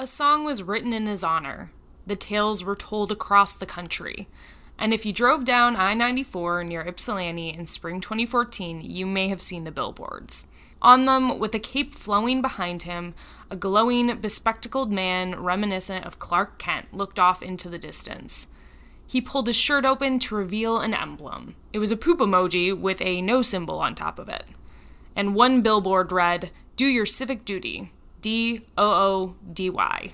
A song was written in his honor. The tales were told across the country. And if you drove down I 94 near Ypsilanti in spring 2014, you may have seen the billboards. On them, with a cape flowing behind him, a glowing, bespectacled man reminiscent of Clark Kent looked off into the distance. He pulled his shirt open to reveal an emblem. It was a poop emoji with a no symbol on top of it. And one billboard read, Do your civic duty. D O O D Y.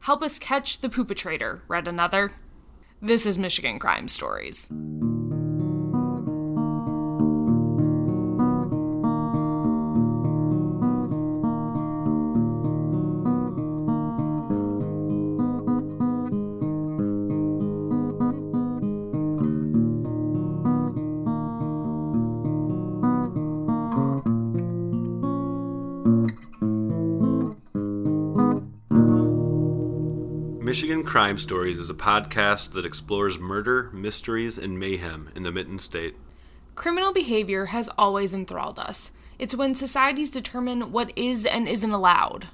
Help us catch the poopatrator, read another. This is Michigan Crime Stories. Michigan Crime Stories is a podcast that explores murder, mysteries, and mayhem in the Mitten State. Criminal behavior has always enthralled us. It's when societies determine what is and isn't allowed.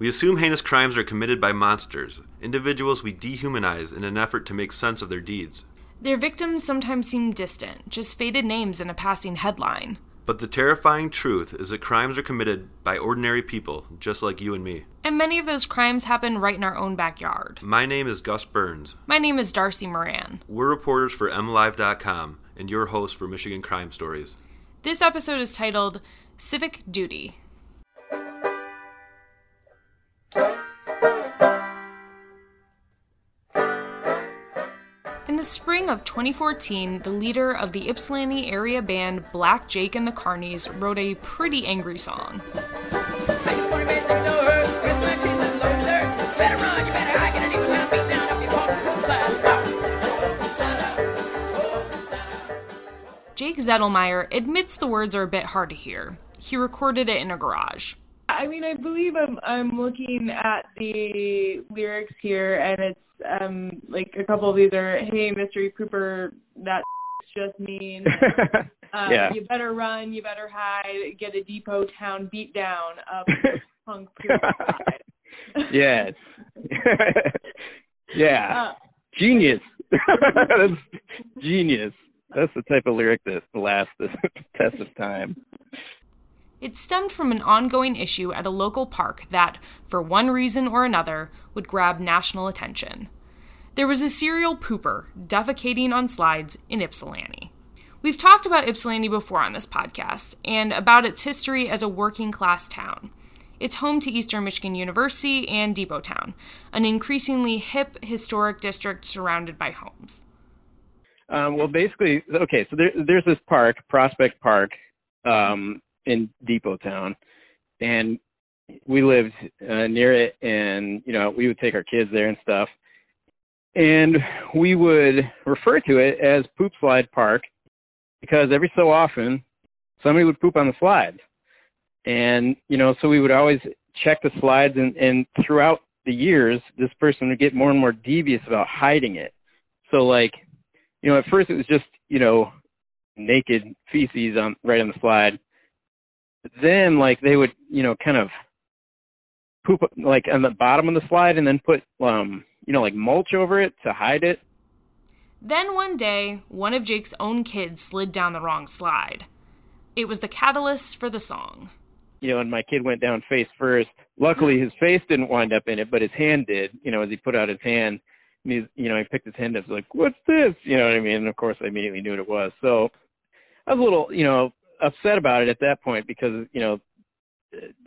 We assume heinous crimes are committed by monsters, individuals we dehumanize in an effort to make sense of their deeds. Their victims sometimes seem distant, just faded names in a passing headline. But the terrifying truth is that crimes are committed by ordinary people, just like you and me. And many of those crimes happen right in our own backyard. My name is Gus Burns. My name is Darcy Moran. We're reporters for MLive.com and your host for Michigan Crime Stories. This episode is titled Civic Duty. In the spring of 2014, the leader of the Ypsilanti area band Black Jake and the Carnies wrote a pretty angry song. Jake Zettelmeyer admits the words are a bit hard to hear. He recorded it in a garage. I mean, I believe I'm I'm looking at the lyrics here, and it's um like a couple of these are, "Hey, mystery pooper, that just mean." Uh, yeah. You better run. You better hide. Get a depot town beat down up punk yes. yeah. Uh, Genius. That's genius. That's the type of lyric that lasts the test of time. It stemmed from an ongoing issue at a local park that, for one reason or another, would grab national attention. There was a serial pooper defecating on slides in Ypsilanti. We've talked about Ypsilanti before on this podcast and about its history as a working class town. It's home to Eastern Michigan University and Depot Town, an increasingly hip historic district surrounded by homes. Um, well, basically, okay, so there, there's this park, Prospect Park, um, in Depot Town, and we lived uh, near it, and you know we would take our kids there and stuff, and we would refer to it as Poop Slide Park because every so often somebody would poop on the slide, and you know so we would always check the slides, and, and throughout the years this person would get more and more devious about hiding it. So like, you know, at first it was just you know naked feces on right on the slide then like they would you know kind of poop like on the bottom of the slide and then put um you know like mulch over it to hide it. Then one day, one of Jake's own kids slid down the wrong slide. It was the catalyst for the song. you know and my kid went down face first. Luckily his face didn't wind up in it but his hand did you know as he put out his hand. And he's you know he picked his hand up like what's this? You know what i mean? And of course i immediately knew what it was. So i was a little you know upset about it at that point because you know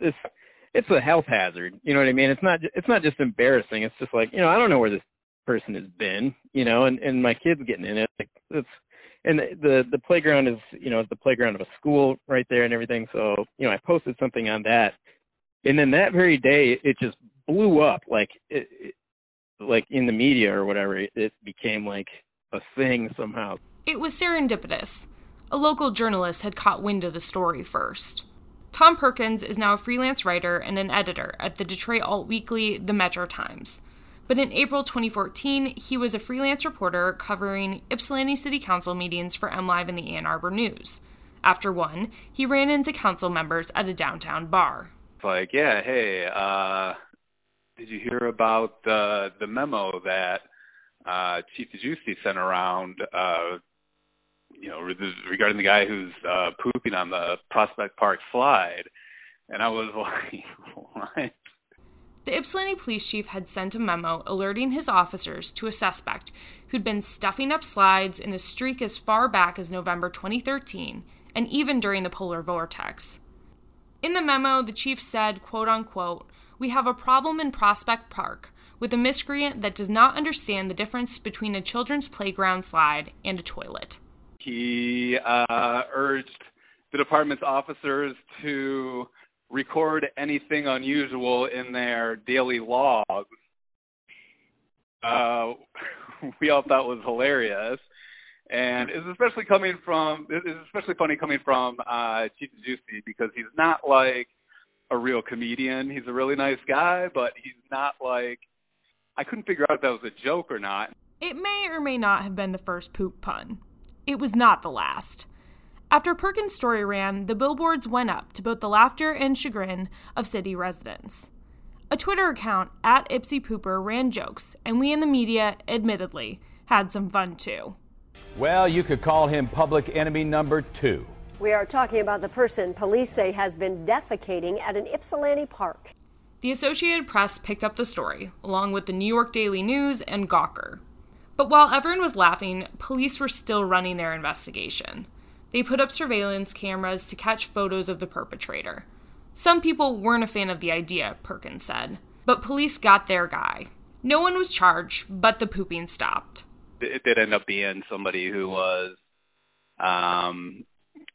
this it's a health hazard you know what i mean it's not it's not just embarrassing it's just like you know i don't know where this person has been you know and and my kid's getting in it like it's and the the playground is you know the playground of a school right there and everything so you know i posted something on that and then that very day it just blew up like it, it like in the media or whatever it, it became like a thing somehow It was serendipitous. A local journalist had caught wind of the story first. Tom Perkins is now a freelance writer and an editor at the Detroit alt weekly The Metro Times. But in April 2014, he was a freelance reporter covering Ypsilanti City Council meetings for MLive and the Ann Arbor News. After one, he ran into council members at a downtown bar. like, yeah, hey, uh, did you hear about the the memo that uh, Chief DeGiusti sent around? Uh, you know, regarding the guy who's uh, pooping on the Prospect Park slide, and I was like, what? The Ypsilanti police chief had sent a memo alerting his officers to a suspect who'd been stuffing up slides in a streak as far back as November 2013 and even during the polar vortex. In the memo, the chief said, quote unquote, We have a problem in Prospect Park with a miscreant that does not understand the difference between a children's playground slide and a toilet. He uh, urged the department's officers to record anything unusual in their daily logs. Uh, we all thought was hilarious, and it's especially coming from it's especially funny coming from uh, Chief Juicy because he's not like a real comedian. He's a really nice guy, but he's not like I couldn't figure out if that was a joke or not. It may or may not have been the first poop pun. It was not the last. After Perkins' story ran, the billboards went up to both the laughter and chagrin of city residents. A Twitter account at Ypsi Pooper ran jokes, and we in the media, admittedly, had some fun too. Well, you could call him public enemy number two. We are talking about the person police say has been defecating at an Ypsilanti park. The Associated Press picked up the story, along with the New York Daily News and Gawker. But while everyone was laughing, police were still running their investigation. They put up surveillance cameras to catch photos of the perpetrator. Some people weren't a fan of the idea, Perkins said, but police got their guy. No one was charged, but the pooping stopped. It did end up being somebody who was um,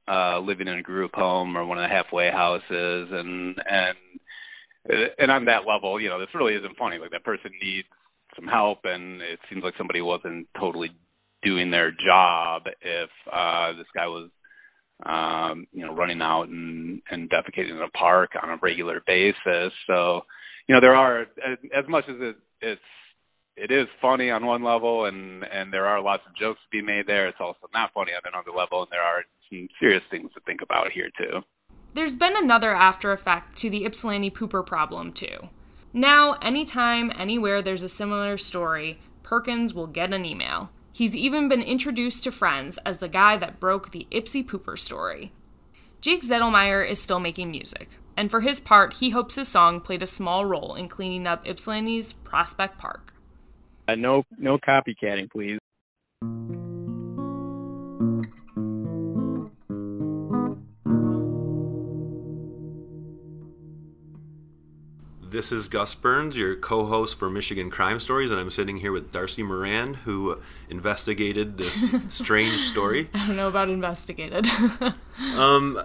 uh, living in a group home or one of the halfway houses, and and and on that level, you know, this really isn't funny. Like that person needs some help, and it seems like somebody wasn't totally doing their job if uh this guy was um you know running out and and defecating in a park on a regular basis. So you know there are as, much as it it's it is funny on one level and and there are lots of jokes to be made there it's also not funny on another level and there are some serious things to think about here too. There's been another after effect to the Ypsilanti pooper problem too now anytime anywhere there's a similar story perkins will get an email He's even been introduced to friends as the guy that broke the Ypsi Pooper story. Jake Zettelmeyer is still making music, and for his part, he hopes his song played a small role in cleaning up Ypsilanti's Prospect Park. Uh, no, no copycatting, please. This is Gus Burns, your co host for Michigan Crime Stories, and I'm sitting here with Darcy Moran, who investigated this strange story. I don't know about investigated. um,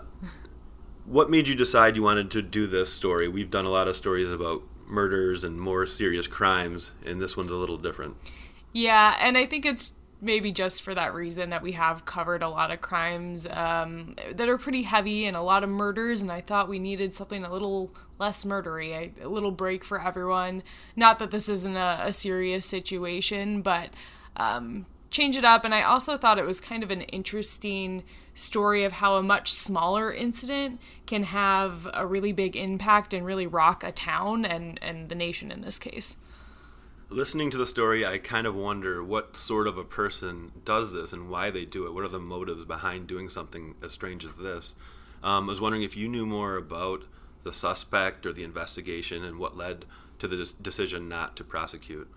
what made you decide you wanted to do this story? We've done a lot of stories about murders and more serious crimes, and this one's a little different. Yeah, and I think it's maybe just for that reason that we have covered a lot of crimes um, that are pretty heavy and a lot of murders and i thought we needed something a little less murdery a, a little break for everyone. Not that this isn't a, a serious situation but um, change it up. And i also thought it was kind of an interesting story of how a much smaller incident can have a really big impact and really rock a town and, and the nation in this case listening to the story, I kind of wonder what sort of a person does this and why they do it. What are the motives behind doing something as strange as this? Um, I was wondering if you knew more about the suspect or the investigation and what led to the decision not to prosecute.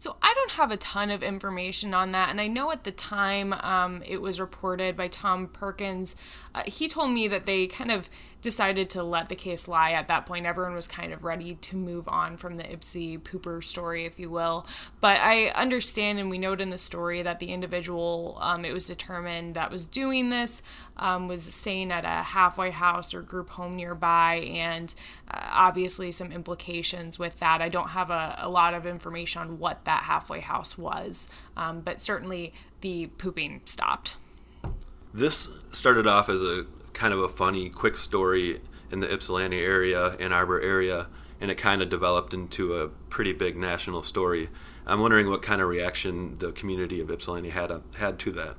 So I don't have a ton of information on that, and I know at the time um, it was reported by Tom Perkins, uh, he told me that they kind of decided to let the case lie at that point. Everyone was kind of ready to move on from the Ypsi pooper story, if you will. But I understand, and we note in the story that the individual um, it was determined that was doing this um, was staying at a halfway house or group home nearby, and uh, obviously some implications with that. I don't have a, a, lot of information on what that halfway house was, um, but certainly the pooping stopped. This started off as a kind of a funny, quick story in the Ypsilanti area, Ann Arbor area, and it kind of developed into a pretty big national story. I'm wondering what kind of reaction the community of Ypsilanti had uh, had to that.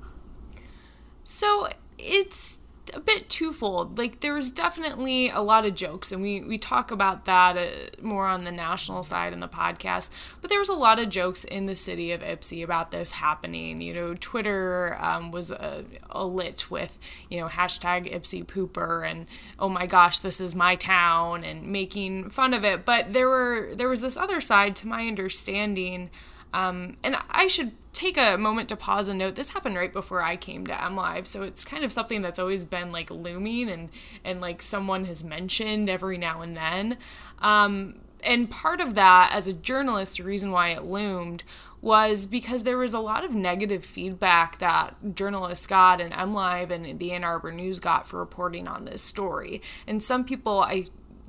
So it's a bit twofold. Like there was definitely a lot of jokes, and we we talk about that uh, more on the national side in the podcast. But there was a lot of jokes in the city of Ypsi about this happening. You know, Twitter um, was a, a lit with you know hashtag Ypsi pooper and oh my gosh, this is my town, and making fun of it. But there were there was this other side, to my understanding. Um, and I should take a moment to pause and note this happened right before I came to MLive, so it's kind of something that's always been like looming and and like someone has mentioned every now and then. Um, and part of that, as a journalist, the reason why it loomed was because there was a lot of negative feedback that journalists got and MLive and the Ann Arbor News got for reporting on this story. And some people, I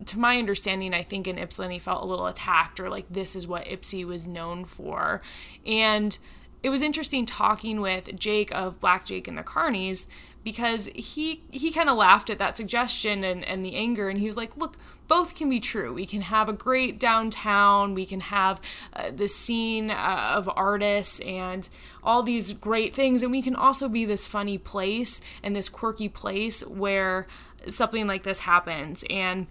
to my understanding, I think in Ypsilanti felt a little attacked or like this is what Ypsi was known for. And it was interesting talking with Jake of Black Jake and the Carnies because he he kind of laughed at that suggestion and, and the anger. And he was like look both can be true. We can have a great downtown. We can have uh, the scene uh, of artists and all these great things. And we can also be this funny place and this quirky place where something like this happens. And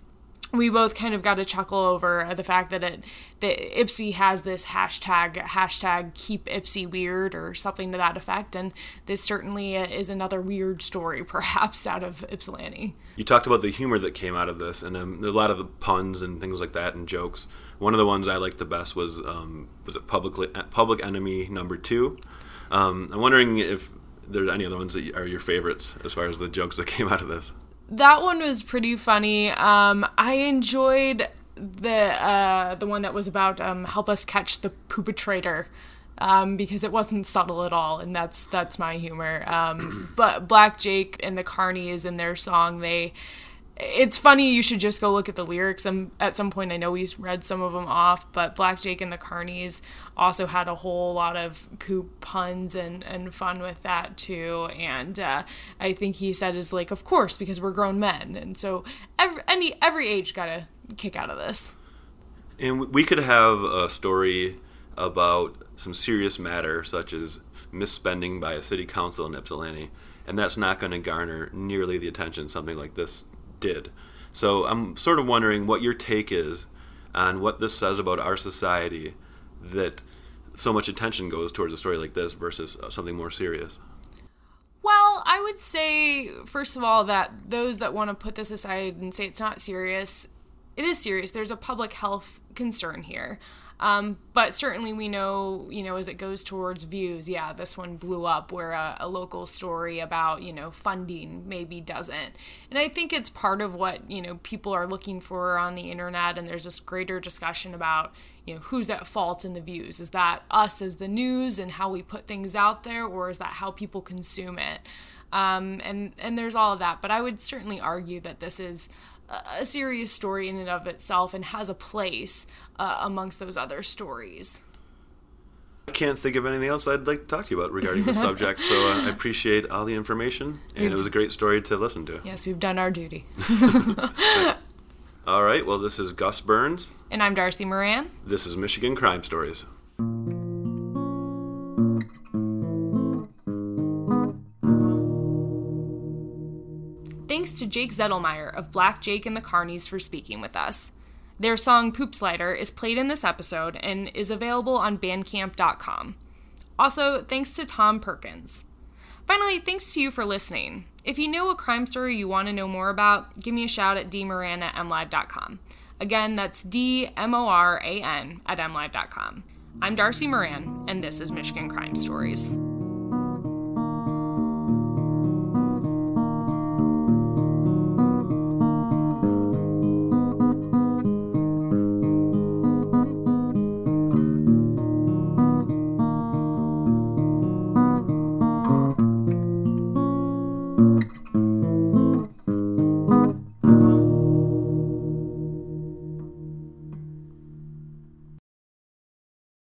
we both kind of got a chuckle over the fact that it that Ypsi has this hashtag hashtag keep Ypsi weird or something to that effect, and this certainly is another weird story, perhaps out of Ypsilanti. You talked about the humor that came out of this, and um, there's a lot of the puns and things like that and jokes. One of the ones I liked the best was um, was it public Public Enemy number two. Um, I'm wondering if there's any other ones that are your favorites as far as the jokes that came out of this that one was pretty funny. Um, I enjoyed the uh, the one that was about um, help us catch the perpetrator. Um, because it wasn't subtle at all, and that's that's my humor. Um, but Black Jake and the Carnies in their song, they it's funny. You should just go look at the lyrics. And at some point, I know we read some of them off, but Black Jake and the Carnies also had a whole lot of poop puns and, and fun with that too. And uh, I think he said is like, of course, because we're grown men, and so every any every age got a kick out of this. And we could have a story about some serious matter, such as misspending by a city council in Ypsilanti, and that's not going to garner nearly the attention something like this did. So I'm sort of wondering what your take is on what this says about our society that so much attention goes towards a story like this versus uh, something more serious. Well, I would say, first of all, that those that want to put this aside and say it's not serious, it is serious. There's a public health concern here. Um, but certainly we know, you know, as it goes towards views, yeah, this one blew up where a, a, local story about, you know, funding maybe doesn't. And I think it's part of what, you know, people are looking for on the internet. And there's this greater discussion about, you know, who's at fault in the views. Is that us as the news and how we put things out there, or is that how people consume it? Um, and, and there's all of that. But I would certainly argue that this is a serious story in and of itself and has a place uh, amongst those other stories. I can't think of anything else I'd like to talk to you about regarding the subject, so uh, I appreciate all the information, and it was a great story to listen to. Yes, we've done our duty. all right, well, this is Gus Burns. And I'm Darcy Moran. This is Michigan Crime Stories. Thanks to Jake Zettelmeyer of Black Jake and the Carnies for speaking with us. Their song Poop Slider is played in this episode and is available on bandcamp.com. Also, thanks to Tom Perkins. Finally, thanks to you for listening. If you know a crime story you want to know more about, give me a shout at dmoran at mlive.com. Again, that's D M O R A N at mlive.com. I'm Darcy Moran, and this is Michigan Crime Stories.